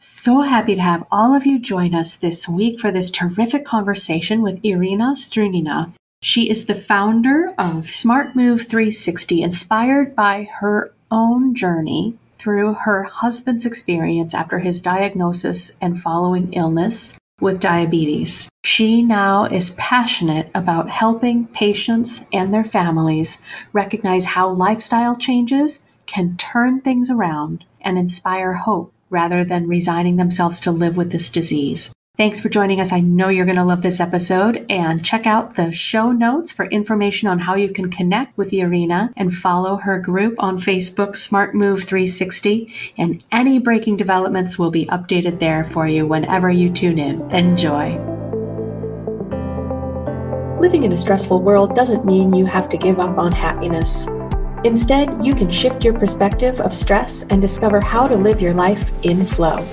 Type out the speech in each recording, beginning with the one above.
So happy to have all of you join us this week for this terrific conversation with Irina Strunina. She is the founder of Smart Move 360, inspired by her own journey through her husband's experience after his diagnosis and following illness with diabetes. She now is passionate about helping patients and their families recognize how lifestyle changes can turn things around and inspire hope rather than resigning themselves to live with this disease. Thanks for joining us. I know you're going to love this episode and check out the show notes for information on how you can connect with Irina and follow her group on Facebook, Smart Move 360. And any breaking developments will be updated there for you whenever you tune in. Enjoy. Living in a stressful world doesn't mean you have to give up on happiness. Instead, you can shift your perspective of stress and discover how to live your life in flow.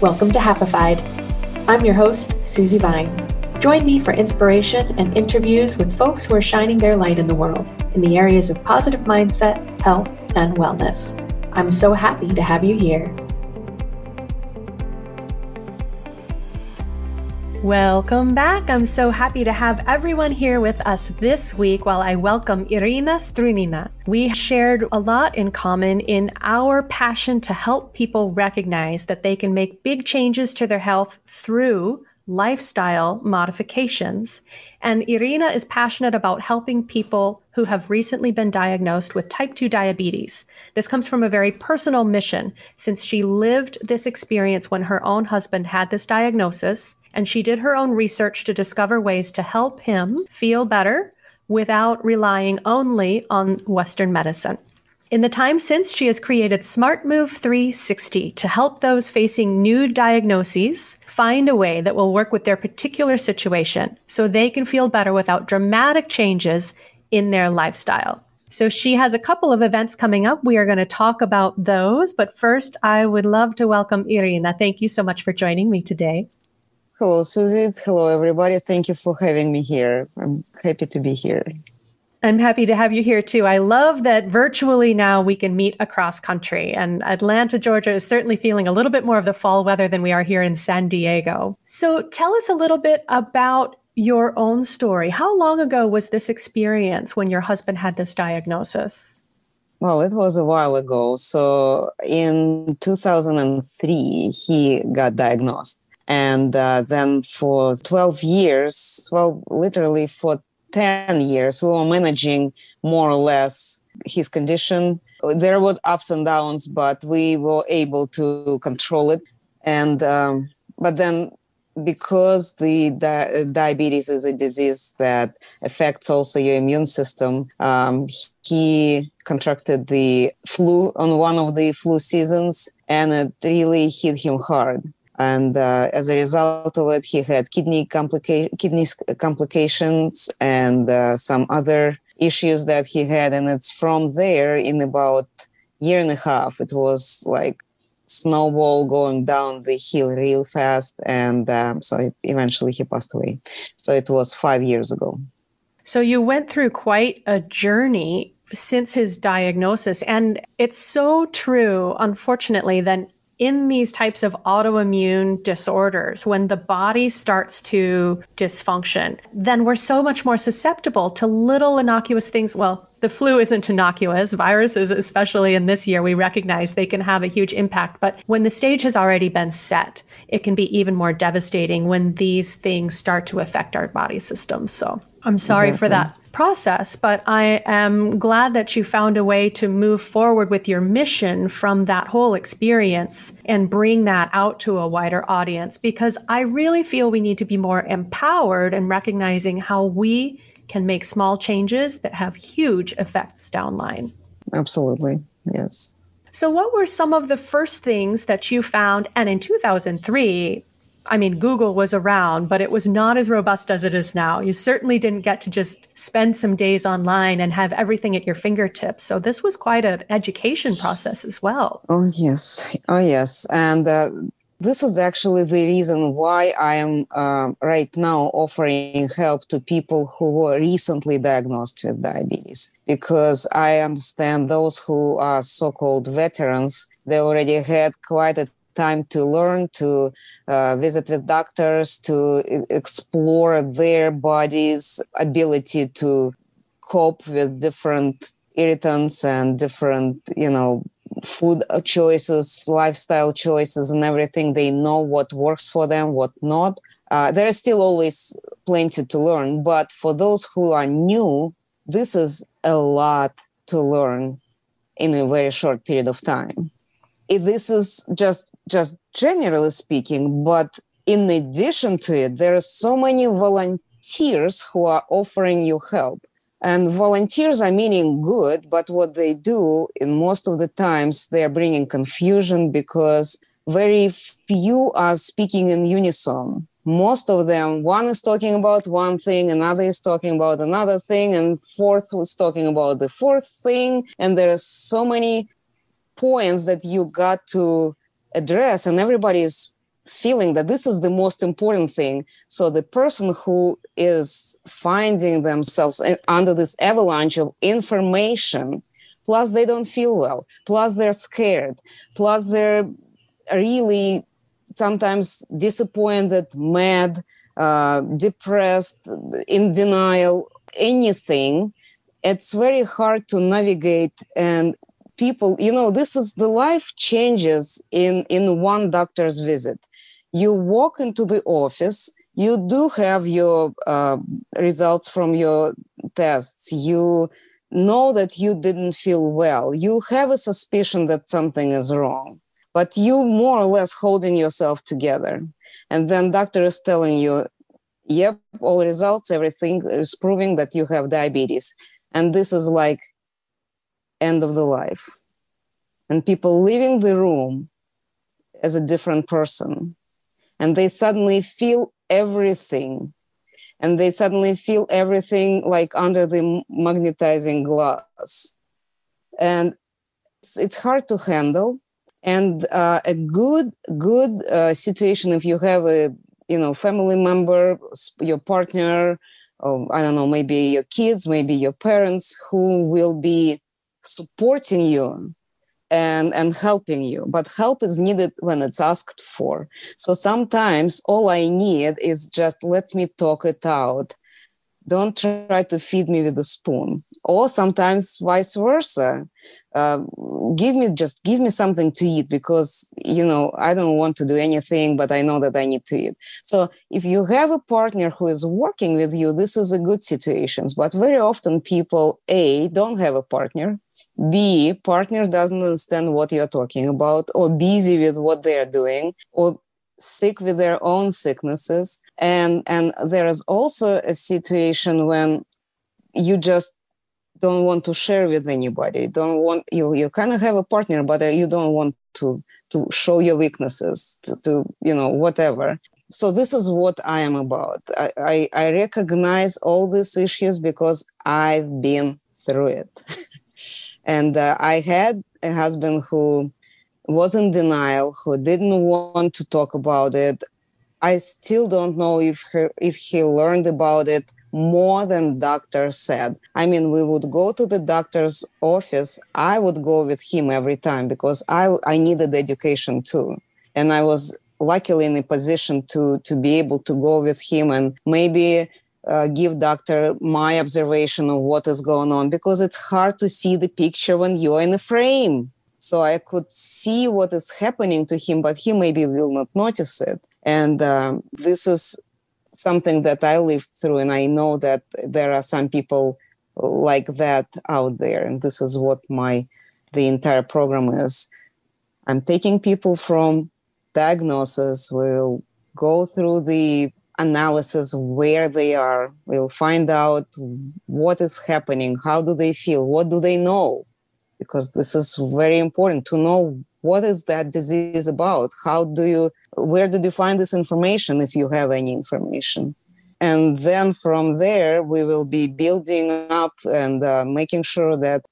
Welcome to Happified. I'm your host, Susie Vine. Join me for inspiration and interviews with folks who are shining their light in the world in the areas of positive mindset, health, and wellness. I'm so happy to have you here. Welcome back. I'm so happy to have everyone here with us this week while I welcome Irina Strunina. We shared a lot in common in our passion to help people recognize that they can make big changes to their health through lifestyle modifications. And Irina is passionate about helping people who have recently been diagnosed with type 2 diabetes. This comes from a very personal mission since she lived this experience when her own husband had this diagnosis and she did her own research to discover ways to help him feel better without relying only on Western medicine. In the time since, she has created Smart Move 360 to help those facing new diagnoses find a way that will work with their particular situation so they can feel better without dramatic changes in their lifestyle. So she has a couple of events coming up. We are going to talk about those. But first, I would love to welcome Irina. Thank you so much for joining me today. Hello, Susie. Hello, everybody. Thank you for having me here. I'm happy to be here. I'm happy to have you here too. I love that virtually now we can meet across country, and Atlanta, Georgia is certainly feeling a little bit more of the fall weather than we are here in San Diego. So tell us a little bit about your own story. How long ago was this experience when your husband had this diagnosis? Well, it was a while ago. So in 2003, he got diagnosed. And uh, then for 12 years, well, literally for 10 years, we were managing more or less his condition. There were ups and downs, but we were able to control it. And, um, but then because the di- diabetes is a disease that affects also your immune system, um, he contracted the flu on one of the flu seasons and it really hit him hard and uh, as a result of it, he had kidney complica- kidney complications and uh, some other issues that he had. And it's from there, in about year and a half, it was like snowball going down the hill real fast, and um, so eventually he passed away. So it was five years ago. So you went through quite a journey since his diagnosis. And it's so true, unfortunately, that in these types of autoimmune disorders, when the body starts to dysfunction, then we're so much more susceptible to little innocuous things. Well, the flu isn't innocuous. Viruses, especially in this year, we recognize they can have a huge impact. But when the stage has already been set, it can be even more devastating when these things start to affect our body systems. So I'm sorry exactly. for that process, but I am glad that you found a way to move forward with your mission from that whole experience and bring that out to a wider audience because I really feel we need to be more empowered in recognizing how we can make small changes that have huge effects downline. Absolutely. Yes. So, what were some of the first things that you found? And in 2003, I mean, Google was around, but it was not as robust as it is now. You certainly didn't get to just spend some days online and have everything at your fingertips. So this was quite an education process as well. Oh, yes. Oh, yes. And uh, this is actually the reason why I am uh, right now offering help to people who were recently diagnosed with diabetes, because I understand those who are so called veterans, they already had quite a time to learn to uh, visit with doctors to explore their body's ability to cope with different irritants and different you know food choices lifestyle choices and everything. They know what works for them what not. Uh, there is still always plenty to learn but for those who are new this is a lot to learn in a very short period of time. If this is just just generally speaking but in addition to it there are so many volunteers who are offering you help. And volunteers are meaning good but what they do in most of the times they are bringing confusion because very few are speaking in unison. Most of them one is talking about one thing another is talking about another thing and fourth was talking about the fourth thing. And there are so many points that you got to address and everybody is feeling that this is the most important thing. So the person who is finding themselves under this avalanche of information, plus they don't feel well, plus they're scared, plus they're really sometimes disappointed, mad, uh, depressed, in denial, anything. It's very hard to navigate and people you know this is the life changes in in one doctor's visit. You walk into the office you do have your uh, results from your tests. You know that you didn't feel well. You have a suspicion that something is wrong but you more or less holding yourself together. And then doctor is telling you yep all results everything is proving that you have diabetes. And this is like end of the life. And people leaving the room as a different person. And they suddenly feel everything. And they suddenly feel everything like under the magnetizing glass. And it's, it's hard to handle. And uh, a good good uh, situation if you have a you know family member your partner or i don't know maybe your kids maybe your parents who will be supporting you and and helping you. But help is needed when it's asked for. So sometimes all i need is just let me talk it out don't try to feed me with a spoon. Or sometimes vice versa. Uh, give me just give me something to eat because you know i don't want to do anything but i know that i need to eat. So if you have a partner who is working with you this is a good situation. But very often people a don't have a partner. B partner doesn't understand what you're talking about or busy with what they're doing or sick with their own sicknesses and and there is also a situation when you just don't want to share with anybody. Don't want you you kind of have a partner but uh, you don't want to to show your weaknesses to, to you know whatever. So this is what i am about. I, I, I recognize all these issues because i've been through it. And uh, i had a husband who was in denial who didn't want to talk about it i still don't know if her if he learned about it more than doctor said. I mean, we would go to the doctor's office. I would go with him every time because I, I needed education too. And I was luckily in a position to, to be able to go with him and maybe uh, give doctor my observation of what is going on because it's hard to see the picture when you're in a frame. So I could see what is happening to him, but he maybe will not notice it. And um, this is something that I lived through, and I know that there are some people like that out there, and this is what my the entire program is. I'm taking people from diagnosis. We'll go through the analysis where they are. We'll find out what is happening, how do they feel, what do they know, because this is very important to know what is that disease about? How do you where did you find this information if you have any information? And then from there we will be building up and uh, making sure that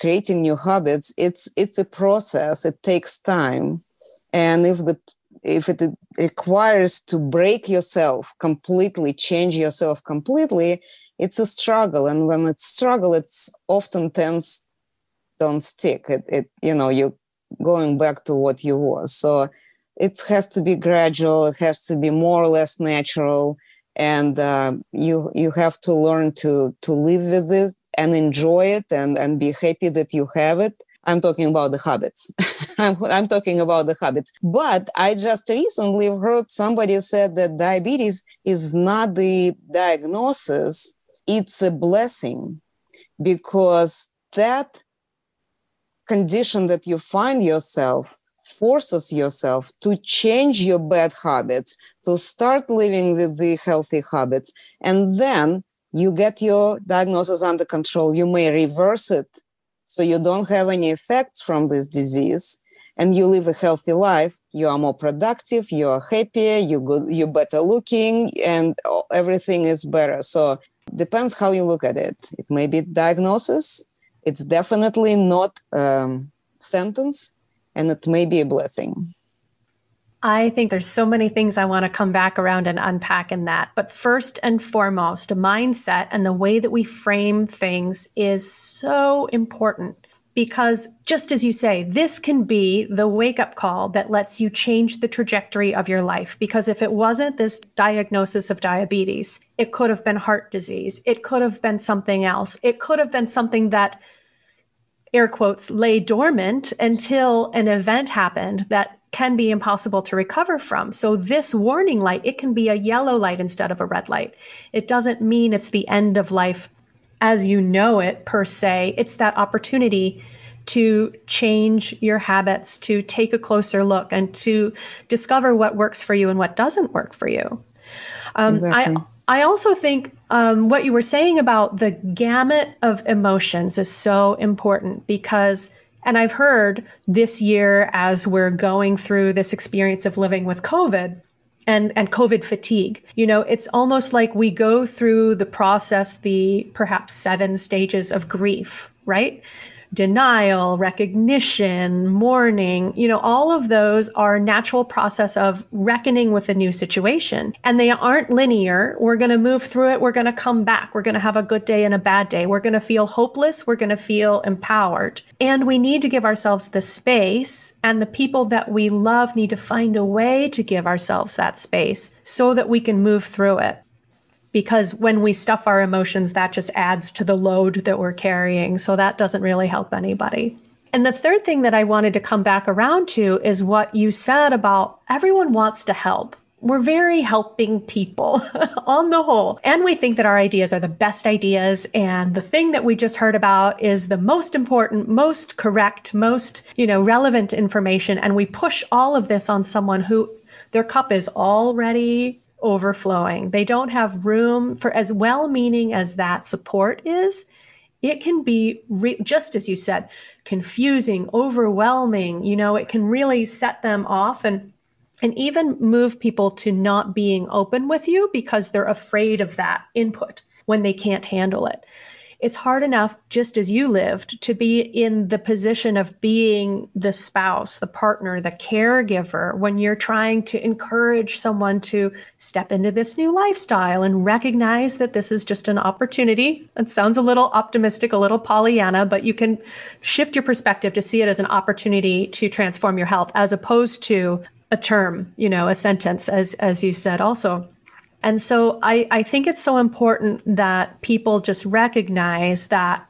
creating new habits it's it's a process it takes time. And if the if it requires to break yourself completely change yourself completely it's a struggle. And when it's struggle it's often tends don't stick. It, it you know you going back to what you was. So it has to be gradual it has to be more or less natural and uh, you you have to learn to to live with it and enjoy it and and be happy that you have it. I'm talking about the habits. I'm, I'm talking about the habits. But i just recently heard somebody said that diabetes is not the diagnosis it's a blessing because that condition that you find yourself forces yourself to change your bad habits, to start living with the healthy habits, and then you get your diagnosis under control. You may reverse it so you don't have any effects from this disease and you live a healthy life. You are more productive, you are happier, you good, you're better looking, and everything is better. So depends how you look at it. It may be diagnosis. It's definitely not um, sentence and it may be a blessing. I think there's so many things I want to come back around and unpack in that. But first and foremost, a mindset and the way that we frame things is so important because just as you say, this can be the wake up call that lets you change the trajectory of your life. Because if it wasn't this diagnosis of diabetes, it could have been heart disease, it could have been something else, it could have been something that air quotes, lay dormant until an event happened that can be impossible to recover from. So this warning light, it can be a yellow light instead of a red light. It doesn't mean it's the end of life as you know it per se. It's that opportunity to change your habits, to take a closer look and to discover what works for you and what doesn't work for you. Um, exactly. I I also think um, what you were saying about the gamut of emotions is so important because, and I've heard this year as we're going through this experience of living with COVID, and and covid fatigue. You know it's almost like we go through the process the perhaps seven stages of grief right denial, recognition, mourning, you know, all of those are natural process of reckoning with a new situation. And they aren't linear. We're going to move through it. We're going to come back. We're going to have a good day and a bad day. We're going to feel hopeless. We're going to feel empowered. And we need to give ourselves the space and the people that we love need to find a way to give ourselves that space so that we can move through it because when we stuff our emotions, that just adds to the load that we're carrying. So that doesn't really help anybody. And the third thing that I wanted to come back around to is what you said about everyone wants to help. We're very helping people on the whole. And we think that our ideas are the best ideas. And the thing that we just heard about is the most important, most correct, most, you know, relevant information. And we push all of this on someone who their cup is already overflowing. They don't have room for as well meaning as that support is. It can be re- just as you said, confusing, overwhelming. You know, it can really set them off and and even move people to not being open with you because they're afraid of that input when they can't handle it it's hard enough, just as you lived, to be in the position of being the spouse, the partner, the caregiver when you're trying to encourage someone to step into this new lifestyle and recognize that this is just an opportunity. It sounds a little optimistic, a little Pollyanna, but you can shift your perspective to see it as an opportunity to transform your health as opposed to a term, you know, a sentence, as as you said also. And so I, I think it's so important that people just recognize that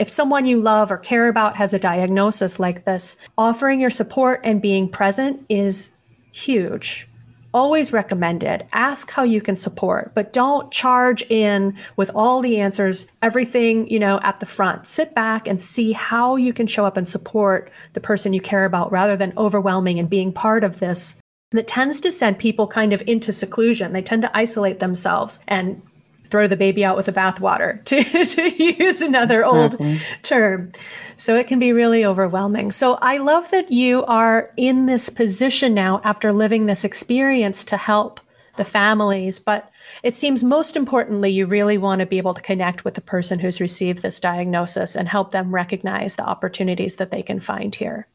if someone you love or care about has a diagnosis like this, offering your support and being present is huge. Always recommended. Ask how you can support, but don't charge in with all the answers, everything, you know, at the front. Sit back and see how you can show up and support the person you care about rather than overwhelming and being part of this that tends to send people kind of into seclusion. They tend to isolate themselves and throw the baby out with the bathwater, to, to use another exactly. old term. So it can be really overwhelming. So I love that you are in this position now after living this experience to help the families. But it seems most importantly, you really want to be able to connect with the person who's received this diagnosis and help them recognize the opportunities that they can find here.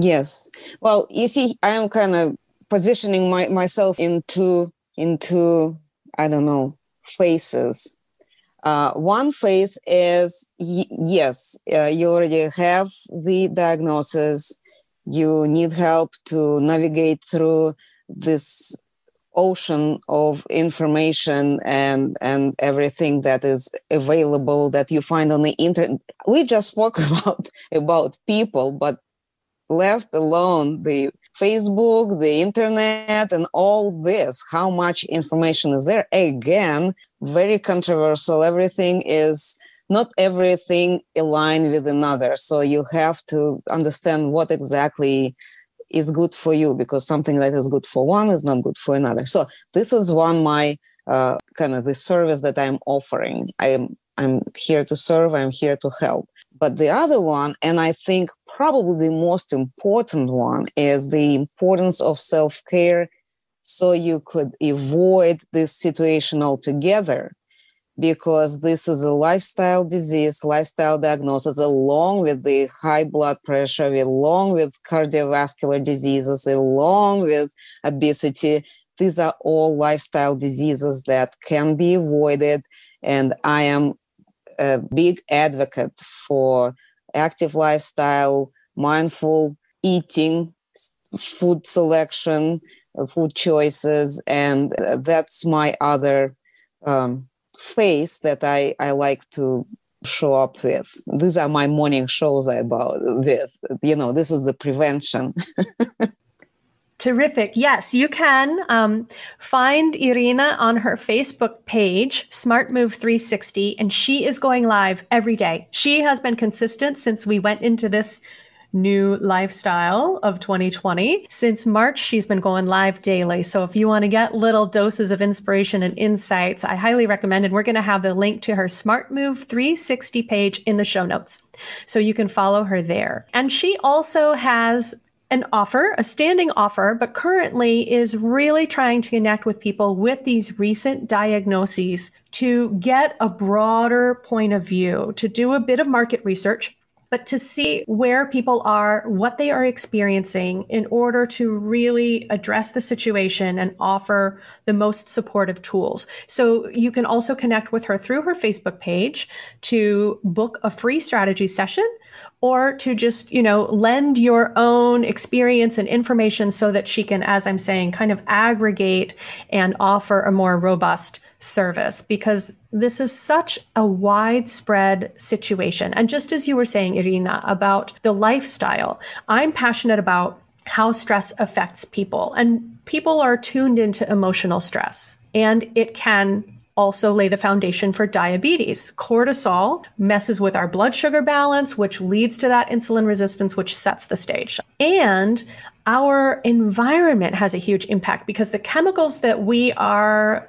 Yes. Well, you see, I am kind of positioning my, myself into into I don't know phases. Uh, one phase is y- yes, uh, you already have the diagnosis. you need help to navigate through this ocean of information and and everything that is available that you find on the internet we just spoke about about people but left alone the facebook the internet and all this how much information is there again very controversial everything is not everything aligned with another so you have to understand what exactly is good for you because something that is good for one is not good for another. So this is one my uh, kind of the service that I'm offering. I'm I'm here to serve. I'm here to help. But the other one, and I think probably the most important one, is the importance of self care, so you could avoid this situation altogether because this is a lifestyle disease, lifestyle diagnosis, along with the high blood pressure, along with cardiovascular diseases, along with obesity. These are all lifestyle diseases that can be avoided. And I am a big advocate for active lifestyle, mindful eating, food selection, food choices. And that's my other um, face that I, I like to show up with. These are my morning shows I about with. You know, this is the prevention. Terrific. Yes, you can um, find Irina on her Facebook page, Smart Move 360, and she is going live every day. She has been consistent since we went into this new lifestyle of 2020. Since March, she's been going live daily. So if you want to get little doses of inspiration and insights, I highly recommend it. We're going to have the link to her Smart Move 360 page in the show notes. So you can follow her there. And she also has an offer, a standing offer, but currently is really trying to connect with people with these recent diagnoses to get a broader point of view, to do a bit of market research but to see where people are, what they are experiencing in order to really address the situation and offer the most supportive tools. So you can also connect with her through her Facebook page to book a free strategy session or to just, you know, lend your own experience and information so that she can, as I'm saying, kind of aggregate and offer a more robust service because this is such a widespread situation. And just as you were saying, Irina, about the lifestyle, I'm passionate about how stress affects people. And people are tuned into emotional stress, and it can also lay the foundation for diabetes. Cortisol messes with our blood sugar balance, which leads to that insulin resistance, which sets the stage. And our environment has a huge impact because the chemicals that we are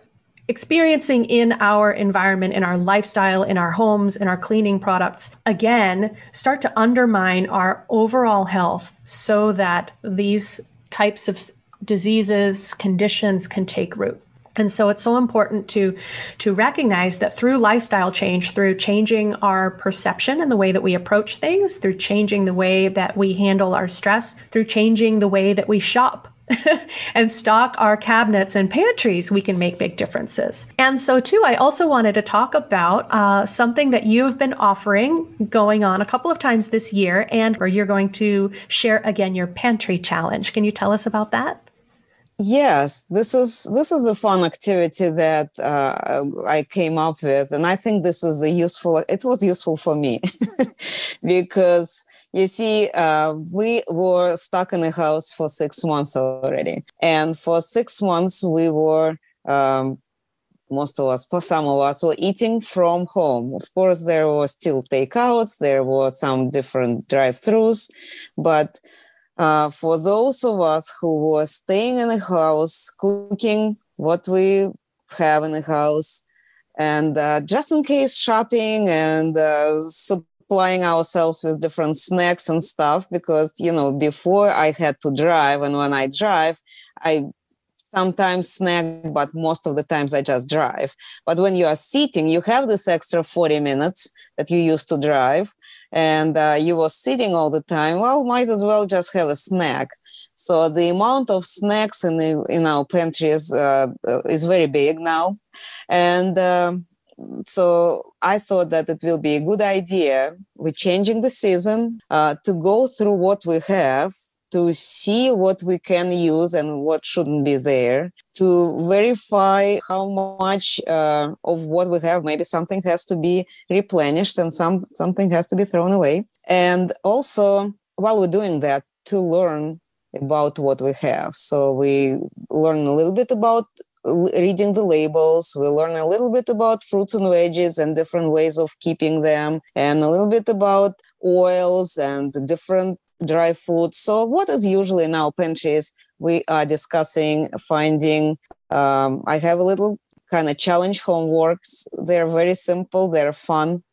experiencing in our environment, in our lifestyle, in our homes, in our cleaning products, again, start to undermine our overall health so that these types of diseases, conditions can take root. And so it's so important to to recognize that through lifestyle change, through changing our perception and the way that we approach things, through changing the way that we handle our stress, through changing the way that we shop and stock our cabinets and pantries, we can make big differences. And so, too, I also wanted to talk about uh, something that you've been offering going on a couple of times this year, and where you're going to share again your pantry challenge. Can you tell us about that? Yes, this is this is a fun activity that uh, I came up with, and I think this is a useful. It was useful for me because you see, uh, we were stuck in the house for six months already. And for six months, we were, um, most of us, for some of us, were eating from home. Of course, there were still takeouts, there were some different drive throughs. But uh, for those of us who were staying in the house, cooking what we have in the house, and uh, just in case shopping and uh, supplying ourselves with different snacks and stuff because you know before i had to drive and when i drive i sometimes snack but most of the times i just drive but when you are sitting you have this extra 40 minutes that you used to drive and uh, you were sitting all the time well might as well just have a snack so the amount of snacks in the, in our pantries uh, is very big now and um, so I thought that it will be a good idea. We're changing the season uh, to go through what we have to see what we can use and what shouldn't be there, to verify how much uh, of what we have, maybe something has to be replenished and some something has to be thrown away. And also, while we're doing that, to learn about what we have. So we learn a little bit about reading the labels. We learn a little bit about fruits and veggies and different ways of keeping them, and a little bit about oils and different dry food. So, what is usually in our pantries? We are discussing finding. Um, I have a little kind of challenge homeworks. They're very simple. They're fun.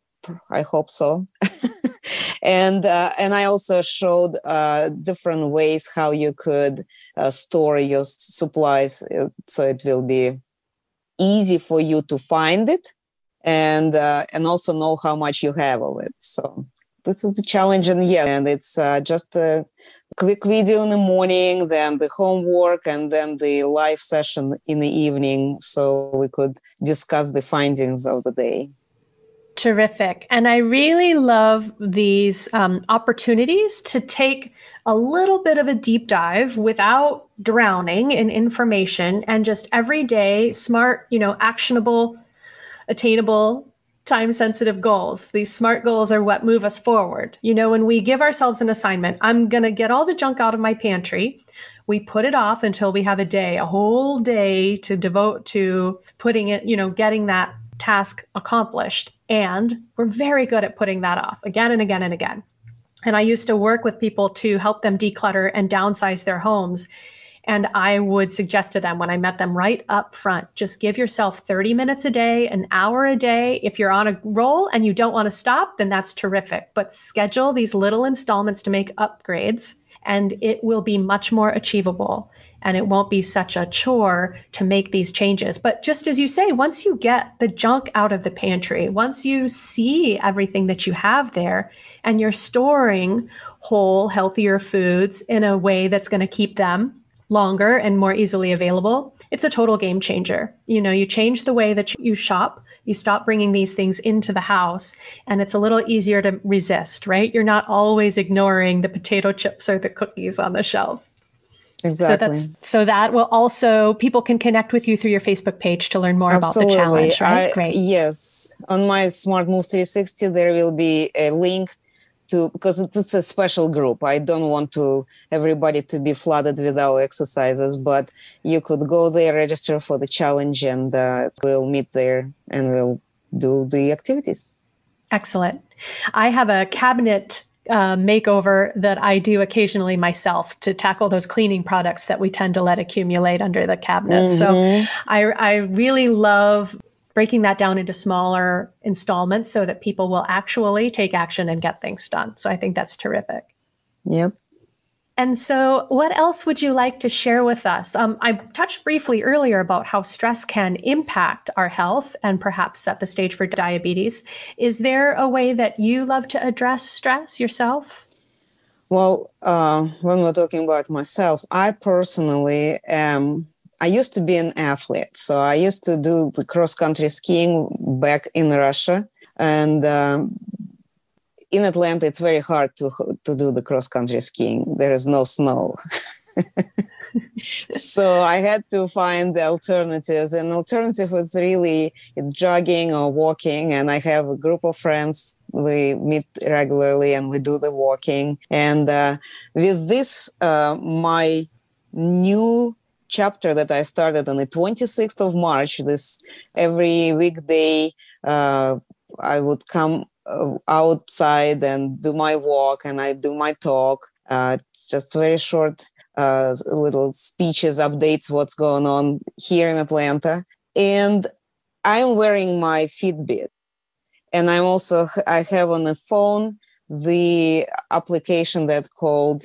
I hope so. and uh, and I also showed uh, different ways how you could uh, store your supplies uh, so it will be easy for you to find it and uh, and also know how much you have of it. So this is the challenge, and yeah, and it's uh, just a quick video in the morning, then the homework, and then the live session in the evening, so we could discuss the findings of the day. Terrific. And I really love these um, opportunities to take a little bit of a deep dive without drowning in information and just everyday smart, you know, actionable, attainable, time sensitive goals. These smart goals are what move us forward. You know, when we give ourselves an assignment, I'm going to get all the junk out of my pantry. We put it off until we have a day, a whole day to devote to putting it, you know, getting that task accomplished. And we're very good at putting that off again and again and again. And I used to work with people to help them declutter and downsize their homes. And I would suggest to them when I met them right up front just give yourself 30 minutes a day, an hour a day. If you're on a roll and you don't want to stop, then that's terrific. But schedule these little installments to make upgrades and it will be much more achievable and it won't be such a chore to make these changes. But just as you say, once you get the junk out of the pantry, once you see everything that you have there and you're storing whole, healthier foods in a way that's going to keep them longer and more easily available, it's a total game changer. You know, you change the way that you shop, you stop bringing these things into the house, and it's a little easier to resist, right? You're not always ignoring the potato chips or the cookies on the shelf. Exactly. So that's so that will also people can connect with you through your Facebook page to learn more Absolutely. about the challenge, right? I, Great. Yes. On my Smart Move 360 there will be a link to because it's a special group. I don't want to everybody to be flooded with our exercises, but you could go there, register for the challenge, and uh, we'll meet there and we'll do the activities. Excellent. I have a cabinet uh, makeover that I do occasionally myself to tackle those cleaning products that we tend to let accumulate under the cabinet. Mm-hmm. So I, I really love breaking that down into smaller installments so that people will actually take action and get things done. So I think that's terrific. Yep. And so, what else would you like to share with us? Um, I touched briefly earlier about how stress can impact our health and perhaps set the stage for diabetes. Is there a way that you love to address stress yourself? Well, uh, when we're talking about myself, I personally am. I used to be an athlete, so I used to do the cross country skiing back in Russia, and um, in Atlanta, it's very hard to to do the cross country skiing. There is no snow. so I had to find alternatives, and alternative was really jogging or walking. And I have a group of friends. We meet regularly and we do the walking. And uh, with this, uh, my new chapter that I started on the 26th of March, this every weekday, uh, I would come uh, outside and do my walk and I do my talk. Uh, it's just very short uh, little speeches, updates, what's going on here in Atlanta. And I'm wearing my Fitbit. And I'm also, I have on the phone the application that called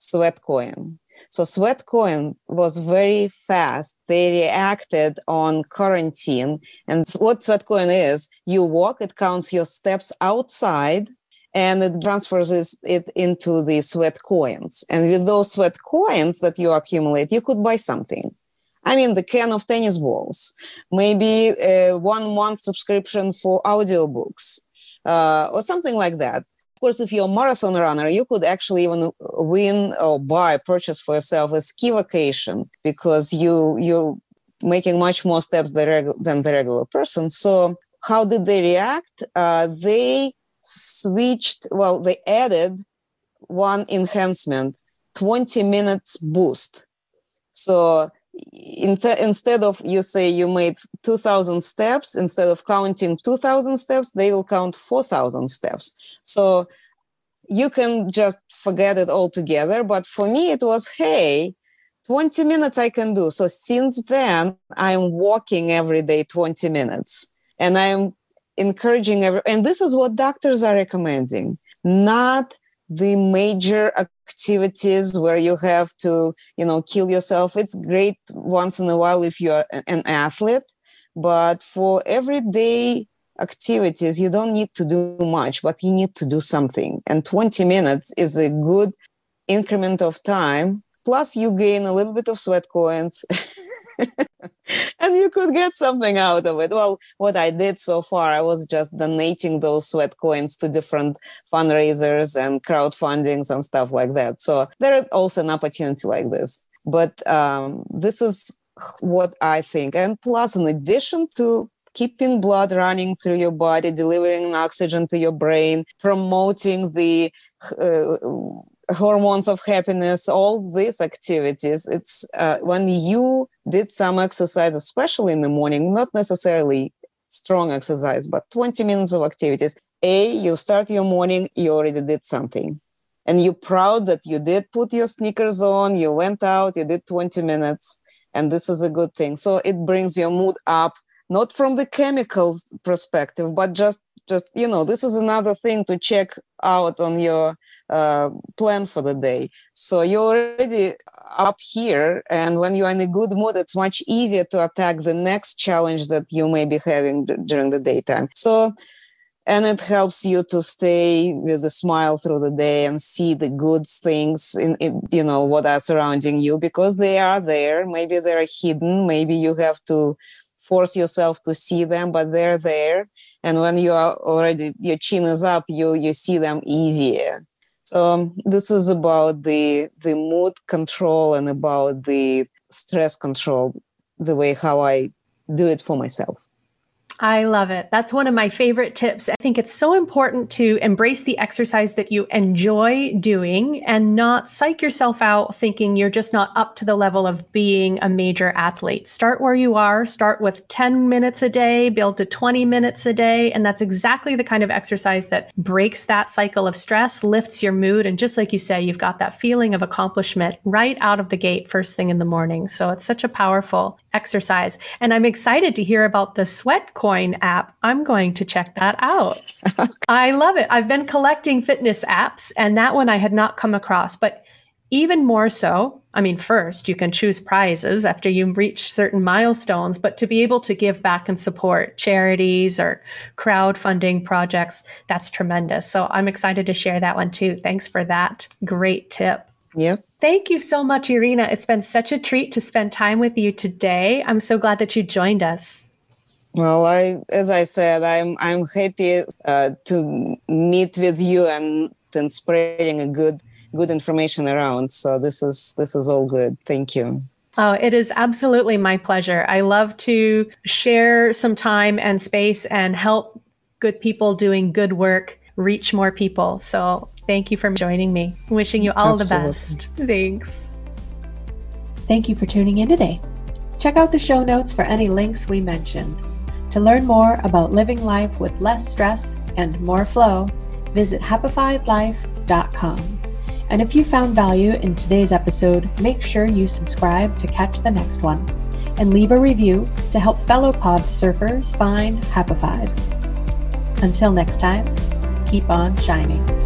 Sweatcoin. So Sweatcoin was very fast. They reacted on quarantine. And what Sweatcoin is, you walk, it counts your steps outside and it transfers it into the sweat coins. And with those sweat coins that you accumulate, you could buy something. I mean, the can of tennis balls, maybe a one month subscription for audiobooks, uh, or something like that. Course, if you're a marathon runner, you could actually even win or buy, purchase for yourself a ski vacation because you you're making much more steps than, regu- than the regular person. So how did they react? Uh, they switched. Well, they added one enhancement, 20 minutes boost. So instead of you say you made 2000 steps instead of counting 2000 steps they will count 4000 steps. So you can just forget it altogether but for me it was hey 20 minutes i can do. So since then i'm walking every day 20 minutes and i'm encouraging every and this is what doctors are recommending. Not the major activities where you have to you know kill yourself. It's great once in a while if you're an athlete but for everyday activities you don't need to do much but you need to do something. And 20 minutes is a good increment of time. Plus you gain a little bit of sweat coins and you could get something out of it. Well, what I did so far, I was just donating those sweat coins to different fundraisers and crowdfundings and stuff like that. So there is also an opportunity like this. But um, this is what I think. And plus, in addition to keeping blood running through your body, delivering oxygen to your brain, promoting the uh, hormones of happiness, all these activities. It's uh, when you did some exercise, especially in the morning, not necessarily strong exercise, but 20 minutes of activities. A, you start your morning, you already did something. And you're proud that you did put your sneakers on, you went out, you did 20 minutes, and this is a good thing. So it brings your mood up, not from the chemicals perspective, but just just you know this is another thing to check out on your uh, plan for the day. So you're already up here, and when you're in a good mood, it's much easier to attack the next challenge that you may be having d- during the daytime. So, and it helps you to stay with a smile through the day and see the good things in, in you know what are surrounding you because they are there. Maybe they're hidden. Maybe you have to force yourself to see them, but they're there. And when you are already your chin is up, you you see them easier so um, this is about the the mood control and about the stress control, the way how I do it for myself. I love it. That's one of my favorite tips. I think it's so important to embrace the exercise that you enjoy doing and not psych yourself out thinking you're just not up to the level of being a major athlete. Start where you are, start with 10 minutes a day, build to 20 minutes a day. And that's exactly the kind of exercise that breaks that cycle of stress, lifts your mood. And just like you say, you've got that feeling of accomplishment right out of the gate first thing in the morning. So it's such a powerful exercise. And I'm excited to hear about the sweat coin app. I'm going to check that out. I love it. I've been collecting fitness apps, and that one I had not come across. But even more so, I mean, first, you can choose prizes after you reach certain milestones, but to be able to give back and support charities or crowdfunding projects, that's tremendous. So I'm excited to share that one too. Thanks for that great tip. Yep. Thank you so much, Irina. It's been such a treat to spend time with you today. I'm so glad that you joined us. Well, I, as I said, I'm I'm happy uh, to meet with you and then spreading a good good information around. So this is this is all good. Thank you. Oh, it is absolutely my pleasure. I love to share some time and space and help good people doing good work reach more people. So Thank you for joining me. Wishing you all Absolutely. the best. Thanks. Thank you for tuning in today. Check out the show notes for any links we mentioned. To learn more about living life with less stress and more flow, visit happifiedlife.com. And if you found value in today's episode, make sure you subscribe to catch the next one and leave a review to help fellow pod surfers find Happified. Until next time, keep on shining.